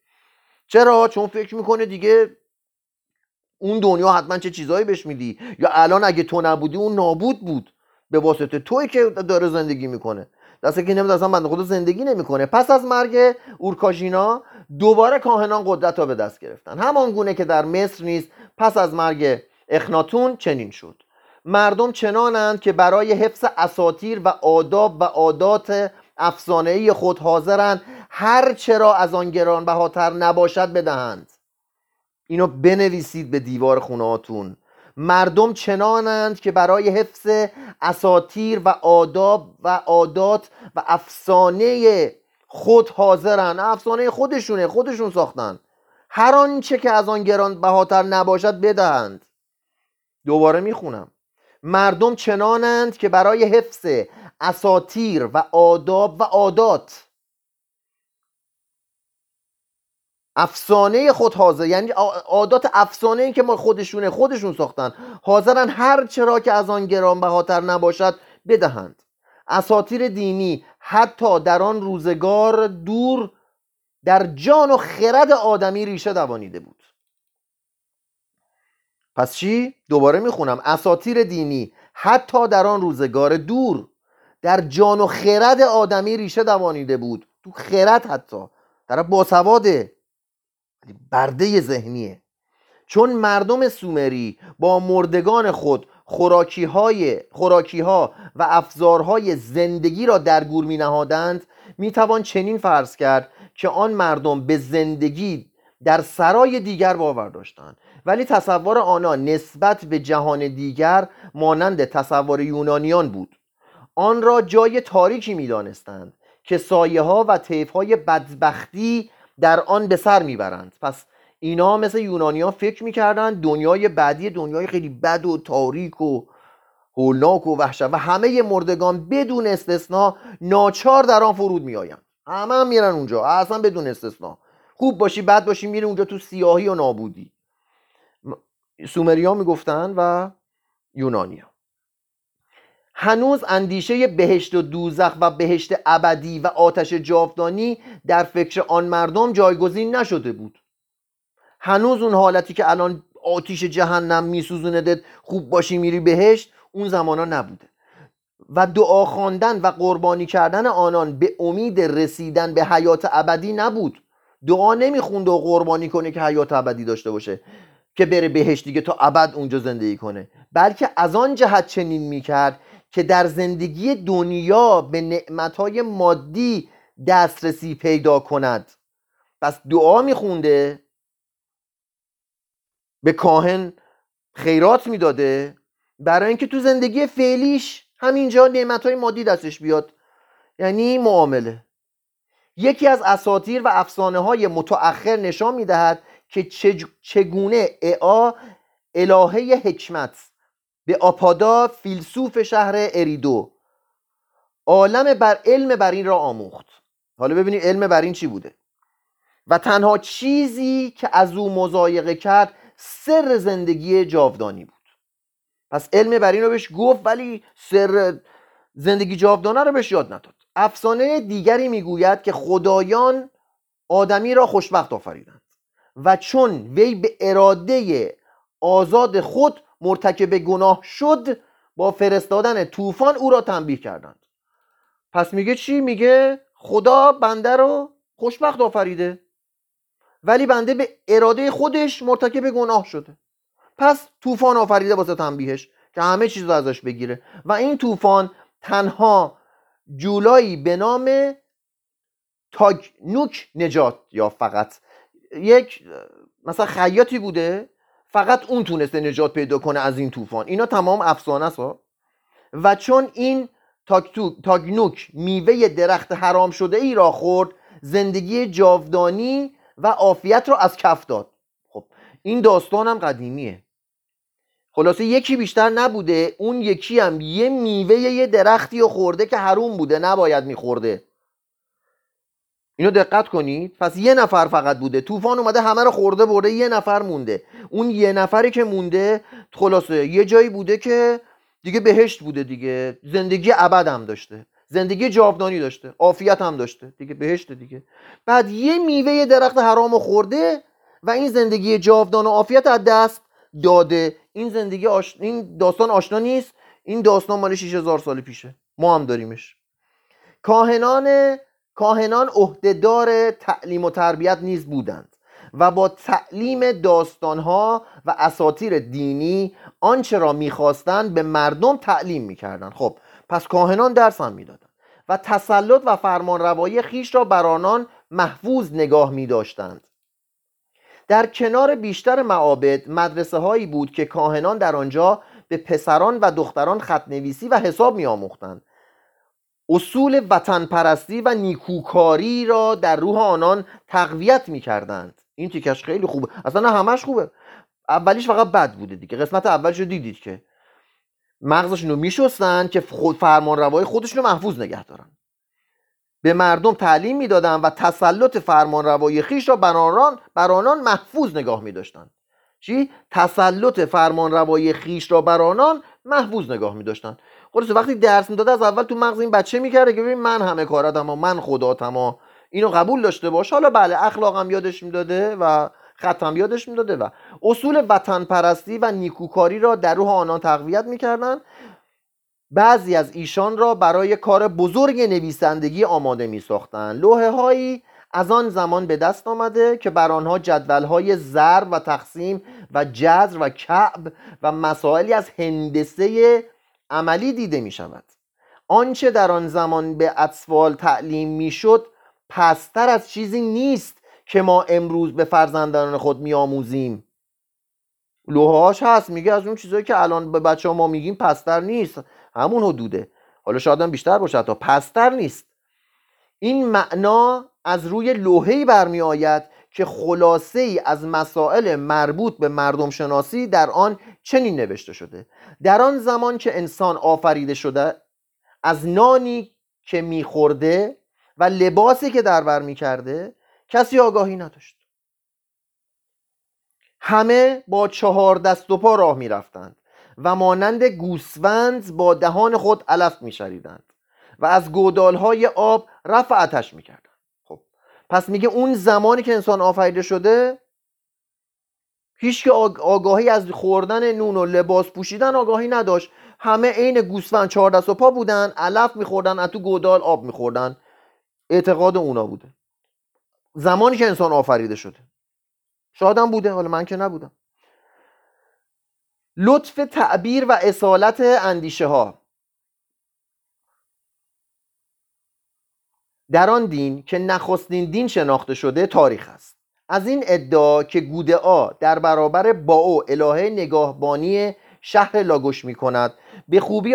چرا؟ چون فکر می‌کنه دیگه اون دنیا حتما چه چیزهایی بهش میدی؟ یا الان اگه تو نبودی اون نابود بود. به واسطه توی که داره زندگی می‌کنه. دسته که نمیده اصلا بنده خدا زندگی نمی‌کنه. پس از مرگ اورکاژینا دوباره کاهنان قدرت را به دست گرفتن. همان گونه که در مصر نیز پس از مرگ اخناتون چنین شد. مردم چنانند که برای حفظ اساتیر و آداب و عادات افسانه خود حاضرند هر چرا از آن گران بهاتر نباشد بدهند. اینو بنویسید به دیوار خونهاتون مردم چنانند که برای حفظ اساتیر و آداب و عادات و افسانه خود حاضرن. افسانه خودشونه خودشون ساختن. هر آنچه که از آن گران بهاتر نباشد بدهند. دوباره می‌خونم. مردم چنانند که برای حفظ اساتیر و آداب و عادات افسانه خود حاضر. یعنی عادات افسانه این که ما خودشونه خودشون ساختن. حاضرن هر چرا که از آن گرانبهاتر نباشد بدهند. اساتیر دینی حتی در آن روزگار دور در جان و خرد آدمی ریشه دوانیده بود. پس چی؟ دوباره می‌خونم. اساتیر دینی حتی در آن روزگار دور در جان و خرد آدمی ریشه دوانیده بود. تو خرد حتی. طرف باسواده برده ذهنیه. چون مردم سومری با مردگان خود خوراکی, های، خوراکی ها و افزارهای زندگی را در گور می نهادند می توان چنین فرض کرد که آن مردم به زندگی در سرای دیگر باور داشتند. ولی تصور آنها نسبت به جهان دیگر مانند تصور یونانیان بود. آن را جای تاریکی می دانستند که سایه ها و طیف های بدبختی در آن به سر می‌برند. پس اینا مثل یونانیان فکر می‌کردن دنیای بعدی دنیای خیلی بد و تاریک و هولناک و وحشت و همه مردگان بدون استثنا ناچار در آن فرود میآیند. همه هم میرن اونجا. اصلا بدون استثنا. خوب باشی بد باشی میره اونجا تو سیاهی و نابودی. سومریان می‌گفتن و یونانیا. هنوز اندیشه بهشت و دوزخ و بهشت ابدی و آتش جاودانی در فکر آن مردم جایگزین نشده بود. هنوز اون حالتی که الان آتیش جهنم میسوزونه خوب باشی میری بهشت اون زمانا نبوده. و دعا خواندن و قربانی کردن آنان به امید رسیدن به حیات ابدی نبود. دعا نمیخونده و قربانی کنه که حیات ابدی داشته باشه که بره بهشت دیگه تا ابد اونجا زندگی کنه. بلکه از آن جهت چنین می‌کرد که در زندگی دنیا به نعمتهای مادی دسترسی پیدا کند. پس دعا میخونده به کاهن خیرات می‌داده برای اینکه تو زندگی فعلیش همینجا نعمتهای مادی دستش بیاد. یعنی معامله. یکی از اساتیر و افسانه های متأخر نشان می‌دهد که چگونه اعا الهه حکمت به آپادا فیلسوف شهر اریدو. عالم بر علم بر این را آموخت. حالا ببینید علم بر این چی بوده. و تنها چیزی که از او مزایقه کرد سر زندگی جاودانی بود. پس علم بر این رو بهش گفت ولی سر زندگی جاودانه رو بهش یاد نداد. افسانه دیگری می‌گوید که خدایان آدمی را خوشبخت آفریدند و چون وی به اراده آزاد خود مرتکب گناه شد با فرستادن طوفان او را تنبیه کردند. پس میگه چی؟ میگه خدا بنده رو خوشبخت آفریده. ولی بنده به اراده خودش مرتکب گناه شده. پس طوفان آفریده واسه تنبیهش که همه چیز رو ازش بگیره. و این طوفان تنها جولایی به نام تاگنوک نجات یا فقط. یک مثلا خیاطی بوده. فقط اون تونسته نجات پیدا کنه از این طوفان. اینا تمام افسانه است و چون این تاگنوک میوه درخت حرام شده ای را خورد زندگی جاودانی و عافیت را از کف داد. خب این داستان هم قدیمیه. خلاصه یکی بیشتر نبوده اون یکی هم یه میوه یه درختی رو خورده که حروم بوده نباید میخورده. اینو دقت کنید. پس یه نفر فقط بوده. طوفان اومده همه رو خورده برده یه نفر مونده. اون یه نفری که مونده خلاصه یه جایی بوده که دیگه بهشت بوده دیگه. زندگی ابد هم داشته. زندگی جاودانی داشته. عافیت هم داشته. دیگه بهشت دیگه. بعد یه میوه درخت حرام خورده و این زندگی جاودان و عافیت از دست داده. این زندگی آش... این داستان آشنا نیست. این داستان مال 6000 سال پیشه. ما هم داریمش. کاهنان کاهنان عهدهدار تعلیم و تربیت نیز بودند و با تعلیم داستانها و اساتیر دینی آنچه را می‌خواستند به مردم تعلیم می‌کردند. خب پس کاهنان درس هم می‌دادند و تسلط و فرمان روایی خیش را بر آنان محفوظ نگاه می داشتند در کنار بیشتر معابد مدرسه هایی بود که کاهنان در آنجا به پسران و دختران خط نویسی و حساب می آموختند اصول وطن پرستی و نیکوکاری را در روح آنان تقویت می کردند این تیکش خیلی خوبه اصلا همش خوبه. اولیش فقط بد بوده دیگه. قسمت اولش رو دیدید که مغزشون رو میشستن که خود فرمان روای خودشون رو محفوظ نگه دارن. به مردم تعلیم می‌دادن و تسلط فرمان روای خیش را بر آنان, بر آنان محفوظ نگاه میداشتند چی؟ تسلط فرمان روای خیش را بر آنان محفوظ نگاه میداشتن. خلاص وقتی درس می‌داده از اول تو مغز این بچه می‌کرده که ببین من همه کاراتم و من خداتم و اینو قبول داشته باش. حالا بله اخلاقم یادش می‌داده و ختم یادش می‌داده و اصول وطن پرستی و نیکوکاری را در روح آنان تقویت می‌کردن. بعضی از ایشان را برای کار بزرگ نویسندگی آماده می ساختن هایی از آن زمان به دست آمده که بر آنها جدول های ضرب و تقسیم و جذر و کعب و مسائلی از هندسه عملی دیده می شود آنچه در آن زمان به اطفال تعلیم می شد پستر از چیزی نیست که ما امروز به فرزندان خود میآموزیم. لوهاش هست میگه از اون چیزایی که الان به بچه ها ما میگیم پستر نیست. همون حدوده. حالا شاید هم بیشتر باشه تا پستر نیست. این معنا از روی لوحه‌ای برمی آید که خلاصه ای از مسائل مربوط به مردم شناسی در آن چنین نوشته شده. در آن زمان که انسان آفریده شده از نانی که میخورده و لباسی که در بر می‌کرده کسی آگاهی نداشت. همه با چهار دست و پا راه می‌رفتند و مانند گوسفند با دهان خود علف میشریدند و از گودالهای آب رفع آتش می‌کردند. خب پس میگه اون زمانی که انسان آفریده شده هیچ که آگاهی از خوردن نون و لباس پوشیدن آگاهی نداشت. همه عین گوسفند چهار دست و پا بودن علف میخوردن از تو گودال آب میخوردن. اعتقاد اونا بوده. زمانی که انسان آفریده شده. شادم بوده حالا من که نبودم. لطف تعبیر و اصالت اندیشه ها در آن دین که نخستین دین شناخته شده تاریخ است. از این ادعا که گودعا در برابر او الهه نگاهبانی شهر لاگوش می کند به خوبی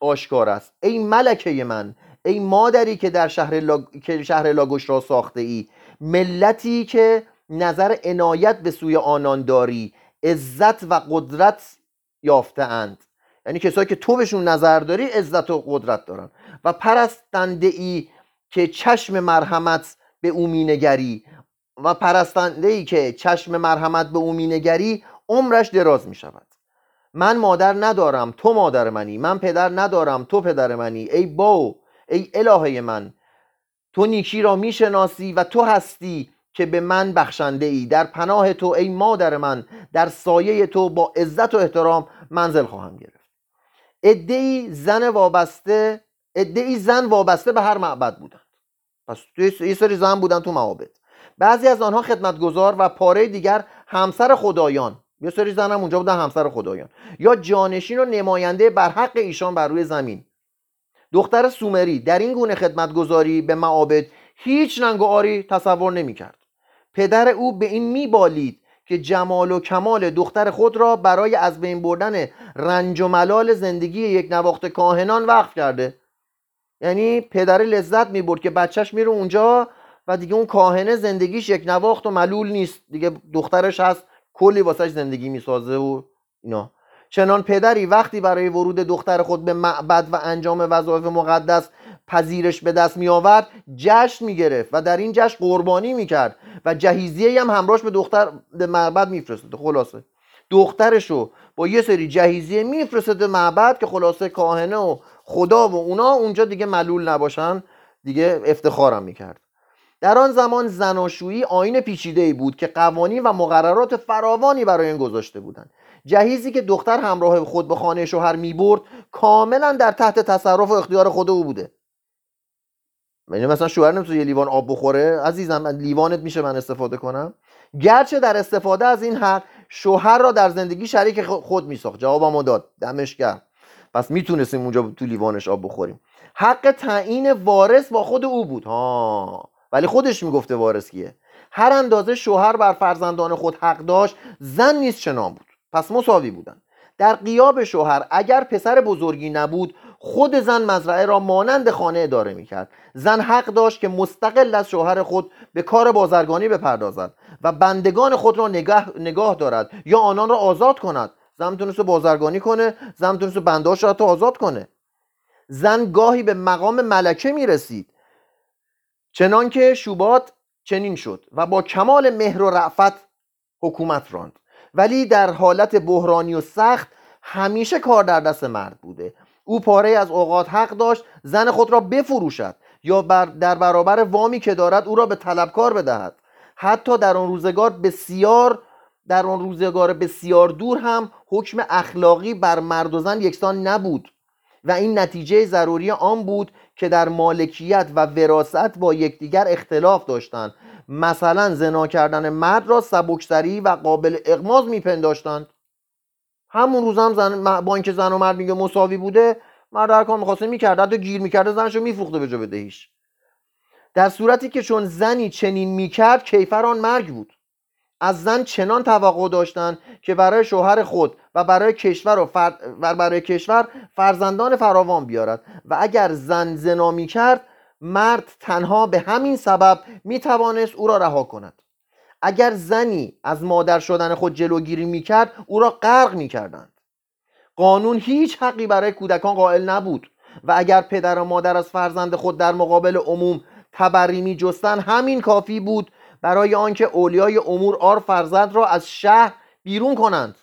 آشکار است. ای ملکه من ای مادری که در شهر, لاگ... که شهر لاگوش را ساخته ای ملتی که نظر عنایت به سوی آنان داری عزت و قدرت یافته اند یعنی کسایی که تو بهشون نظر داری عزت و قدرت دارن. و پرستنده ای که چشم مرحمت به او مینگری و پرستنده ای که چشم مرحمت به او مینگری عمرش دراز می شود من مادر ندارم تو مادر منی. من پدر ندارم تو پدر منی. ای باو ای الهه من تو نیکی را می‌شناسی و تو هستی که به من بخشنده ای در پناه تو ای مادر من در سایه تو با عزت و احترام منزل خواهم گرفت. ادعی زن وابسته ادعی زن وابسته به هر معبد بودند پس یه سری زن بودن تو معابد بعضی از آنها خدمتگزار و پاره دیگر همسر خدایان. یه سری زن هم اونجا بودن همسر خدایان. یا جانشین و نماینده بر حق ایشان بر روی زمین. دختر سومری در این گونه خدمتگذاری به معابد هیچ رنگ و آری تصور نمی‌کرد. پدر او به این میبالید که جمال و کمال دختر خود را برای از بین بردن رنج و ملال زندگی یک نواخت کاهنان وقف کرده. یعنی پدر لذت می‌برد که بچهش میره اونجا و دیگه اون کاهنه زندگیش یک نواخت و ملول نیست. دیگه دخترش هست کلی واسش زندگی می‌سازه و اینا. چنان پدری وقتی برای ورود دختر خود به معبد و انجام وظایف مقدس پذیرش به دست می آورد جشن می گرفت و در این جشن قربانی می کرد و جهیزیه هم همراهش به دختر به معبد میفرستاد خلاصه. دخترشو با یه سری جهیزیه میفرستاد به معبد که خلاصه کاهنه و خدا و اونا اونجا دیگه ملول نباشن دیگه افتخارم می‌کرد. در آن زمان زناشویی آین پیچیده بود که قوانین و مقررات فراوانی برای این گذاشته بودند. جهیزی که دختر همراه خود به خانه شوهر می‌برد کاملا در تحت تصرف و اختیار خود او بوده. یعنی مثلا شوهر نمی‌تونه یه لیوان آب بخوره؟ عزیزم لیوانت میشه من استفاده کنم؟ گرچه در استفاده از این حق شوهر را در زندگی شریک خود میساخت. جوابمو داد. دمش گرم پس می‌تونستیم اونجا تو لیوانش آب بخوریم. حق تعیین وارث با خود او بود. ها. ولی خودش می‌گفته وارث کیه؟ هر اندازه شوهر بر فرزندان خود حق داشت زن نیز چنان بود. پس مساوی بودند در قیاب شوهر اگر پسر بزرگی نبود خود زن مزرعه را مانند خانه اداره می‌کرد. زن حق داشت که مستقل از شوهر خود به کار بازرگانی بپردازد و بندگان خود را نگاه, نگاه دارد یا آنان را آزاد کند. زن می‌تونست بازرگانی کنه زن می‌تونست بندهاش را آزاد کنه. زن گاهی به مقام ملکه می‌رسید. چنان که شوبات چنین شد و با کمال مهر و رعفت حکومت راند. ولی در حالت بحرانی و سخت همیشه کار در دست مرد بوده. او پاره از اوقات حق داشت زن خود را بفروشد یا بر در برابر وامی که دارد او را به طلبکار بدهد. حتی در آن روزگار بسیار در آن روزگار بسیار دور هم حکم اخلاقی بر مرد و زن یکسان نبود. و این نتیجه ضروری آن بود که در مالکیت و وراست با یکدیگر اختلاف داشتند. مثلا زنا کردن مرد را سبکسری و قابل اغماز میپنداشتند. همون روز هم زن با اینکه زن و مرد میگه مساوی بوده مرد هر کار می‌خواسته می‌کرد حتی گیر می‌کرده زنشو میفروخته به جا بدهیش. در صورتی که چون زنی چنین می‌کرد کیفر آن مرگ بود. از زن چنان توقع داشتند که برای شوهر خود و برای کشور و, و برای کشور فرزندان فراوان بیارد. و اگر زن زنا می‌کرد مرد تنها به همین سبب می‌توانست او را رها کند. اگر زنی از مادر شدن خود جلوگیری می‌کرد او را غرق می‌کردند. قانون هیچ حقی برای کودکان قائل نبود. و اگر پدر و مادر از فرزند خود در مقابل عموم تبری جستن همین کافی بود برای آنکه اولیای امور آر فرزند را از شهر بیرون کنند.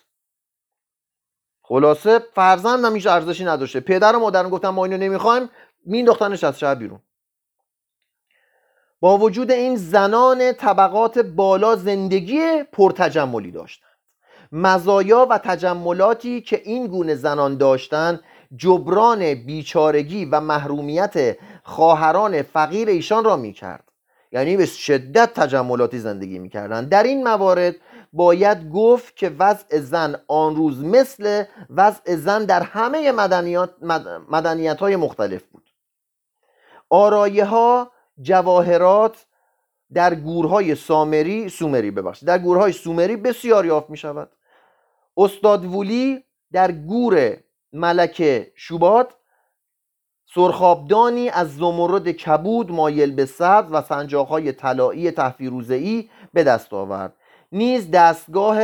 خلاصه فرزند همیشه ارزشی نداشته. پدر و مادرم گفتن ما اینو نمی‌خوایم مینداختنش از شهر بیرون. با وجود این زنان طبقات بالا زندگی پرتجملی داشتند. مزایا و تجملاتی که این گونه زنان داشتند جبران بیچارگی و محرومیت خواهران فقیر ایشان را می‌کرد. یعنی به شدت تجملاتی زندگی می‌کردند در این موارد باید گفت که وضع زن آن روز مثل وضع زن در همه مدنیات مدنیت های مختلف بود. آرایه ها جواهرات در گورهای سامری سومری ببخشید در گورهای سومری بسیار یافت می شود استاد وولی در گور ملکه شوبات سرخابدانی از زمرد کبود مایل به سبز و سنجاقهای طلایی تحفیروزهای به دست آورد. نیز دستگاه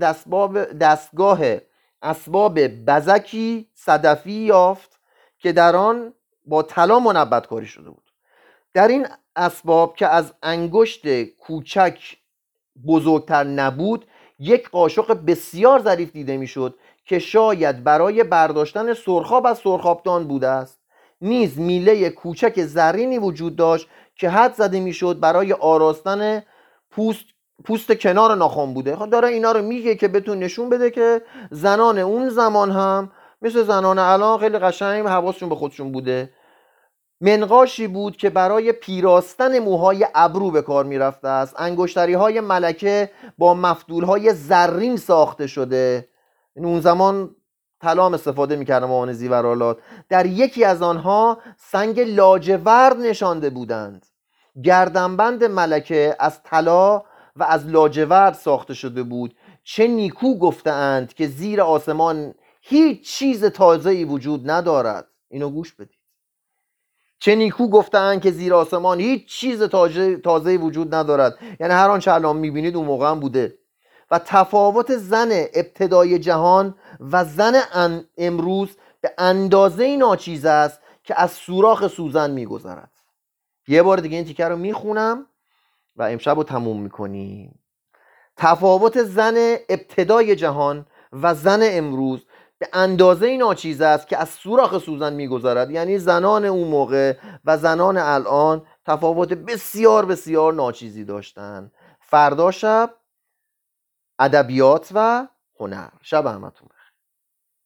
دستباب دستگاه اسباب بزکی صدفی یافت که در آن با طلا منبت کاری شده بود. در این اسباب که از انگشت کوچک بزرگتر نبود یک قاشق بسیار ظریف دیده می‌شد که شاید برای برداشتن سرخاب از سرخابدان بوده است. نیز میله کوچک زرینی وجود داشت که حد زده می‌شد برای آراستن پوست پوست کنار ناخن بوده. خب داره اینا رو میگه که بتون نشون بده که زنان اون زمان هم مثل زنان الان خیلی قشنگ حواسشون به خودشون بوده. منقاشی بود که برای پیراستن موهای ابرو به کار می‌رفته است. انگشتری های ملکه با مفتول های زرین ساخته شده. این اون زمان طلام استفاده می‌کردن موان زیورالات در یکی از آنها سنگ لاجورد نشانده بودند. گردنبند ملکه از طلا و از لاجورد ساخته شده بود. چه نیکو گفتند که زیر آسمان هیچ چیز تازه ای وجود ندارد. اینو گوش بدید. چه نیکو گفتن که زیر آسمان هیچ چیز تازه وجود ندارد. یعنی هر آنچه الان می‌بینید اون موقع هم بوده. و تفاوت زن ابتدای جهان و زن امروز به اندازه ناچیز است که از سوراخ سوزن میگذرد. یه بار دیگه این تیکه رو می‌خونم و امشب رو تموم می‌کنیم. تفاوت زن ابتدای جهان و زن امروز به اندازه ناچیز است که از سوراخ سوزن میگذرد. یعنی زنان اون موقع و زنان الان تفاوت بسیار بسیار ناچیزی داشتن. فردا شب ادبیات و هنر. شب همتون